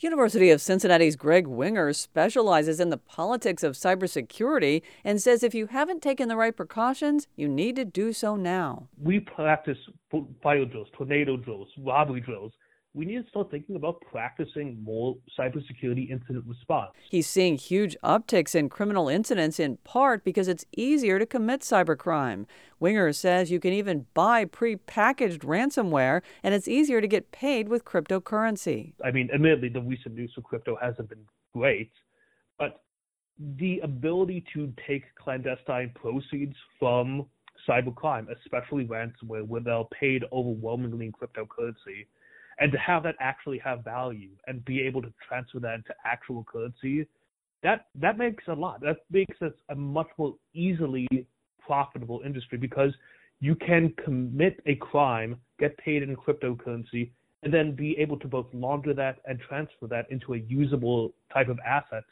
University of Cincinnati's Greg Winger specializes in the politics of cybersecurity and says if you haven't taken the right precautions, you need to do so now. We practice fire drills, tornado drills, robbery drills we need to start thinking about practicing more cybersecurity incident response. He's seeing huge upticks in criminal incidents in part because it's easier to commit cybercrime. Winger says you can even buy pre-packaged ransomware and it's easier to get paid with cryptocurrency. I mean, admittedly, the recent news for crypto hasn't been great, but the ability to take clandestine proceeds from cybercrime, especially ransomware, where they're paid overwhelmingly in cryptocurrency, and to have that actually have value and be able to transfer that into actual currency, that that makes a lot. That makes us a much more easily profitable industry because you can commit a crime, get paid in cryptocurrency, and then be able to both launder that and transfer that into a usable type of asset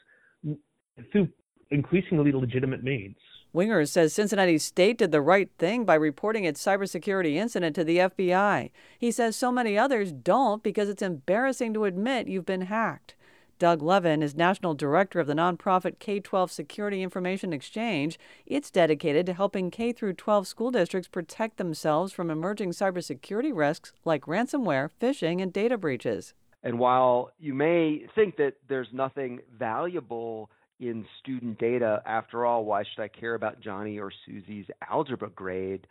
through increasingly legitimate means. Winger says Cincinnati State did the right thing by reporting its cybersecurity incident to the FBI. He says so many others don't because it's embarrassing to admit you've been hacked. Doug Levin is national director of the nonprofit K 12 Security Information Exchange. It's dedicated to helping K 12 school districts protect themselves from emerging cybersecurity risks like ransomware, phishing, and data breaches. And while you may think that there's nothing valuable in student data. After all, why should I care about Johnny or Susie's algebra grade?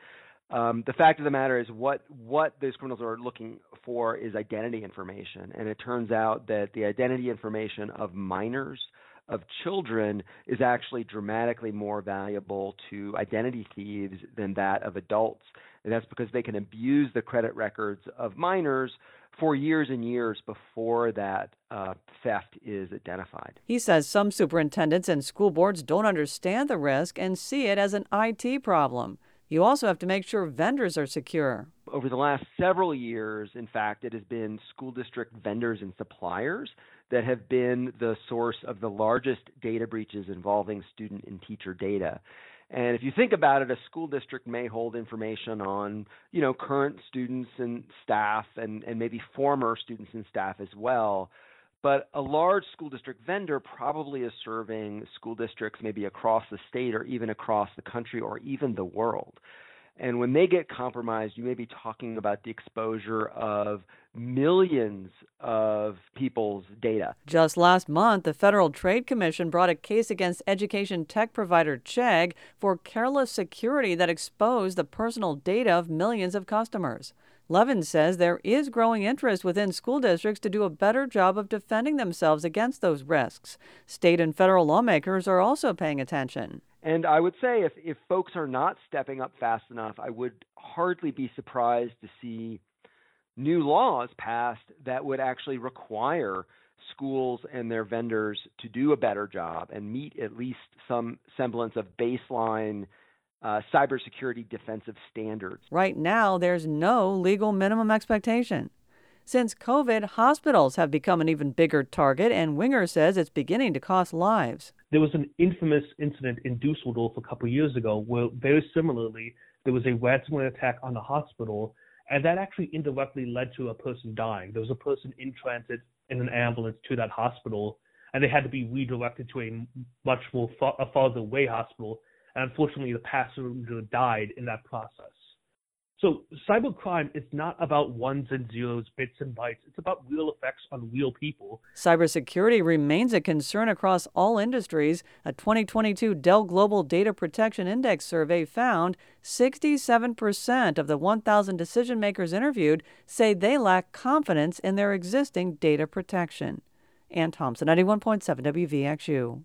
Um, the fact of the matter is, what what those criminals are looking for is identity information, and it turns out that the identity information of minors, of children, is actually dramatically more valuable to identity thieves than that of adults, and that's because they can abuse the credit records of minors for years and years before that uh, theft is identified. He says some superintendents and school boards don't understand the risk and see it as an IT problem. You also have to make sure vendors are secure. Over the last several years, in fact, it has been school district vendors and suppliers that have been the source of the largest data breaches involving student and teacher data. And if you think about it, a school district may hold information on, you know, current students and staff and, and maybe former students and staff as well. But a large school district vendor probably is serving school districts maybe across the state or even across the country or even the world. And when they get compromised, you may be talking about the exposure of millions of people's data. Just last month, the Federal Trade Commission brought a case against education tech provider Chegg for careless security that exposed the personal data of millions of customers. Levin says there is growing interest within school districts to do a better job of defending themselves against those risks. State and federal lawmakers are also paying attention. And I would say if, if folks are not stepping up fast enough, I would hardly be surprised to see new laws passed that would actually require schools and their vendors to do a better job and meet at least some semblance of baseline uh, cybersecurity defensive standards. Right now, there's no legal minimum expectation. Since COVID, hospitals have become an even bigger target, and Winger says it's beginning to cost lives. There was an infamous incident in Dusseldorf a couple years ago where, very similarly, there was a ransomware attack on the hospital, and that actually indirectly led to a person dying. There was a person in transit in an ambulance to that hospital, and they had to be redirected to a much more far, a farther away hospital. And unfortunately, the passenger died in that process. So cybercrime is not about ones and zeros, bits and bytes. It's about real effects on real people. Cybersecurity remains a concern across all industries. A 2022 Dell Global Data Protection Index survey found 67% of the 1,000 decision makers interviewed say they lack confidence in their existing data protection. Ann Thompson, 91.7 WVXU.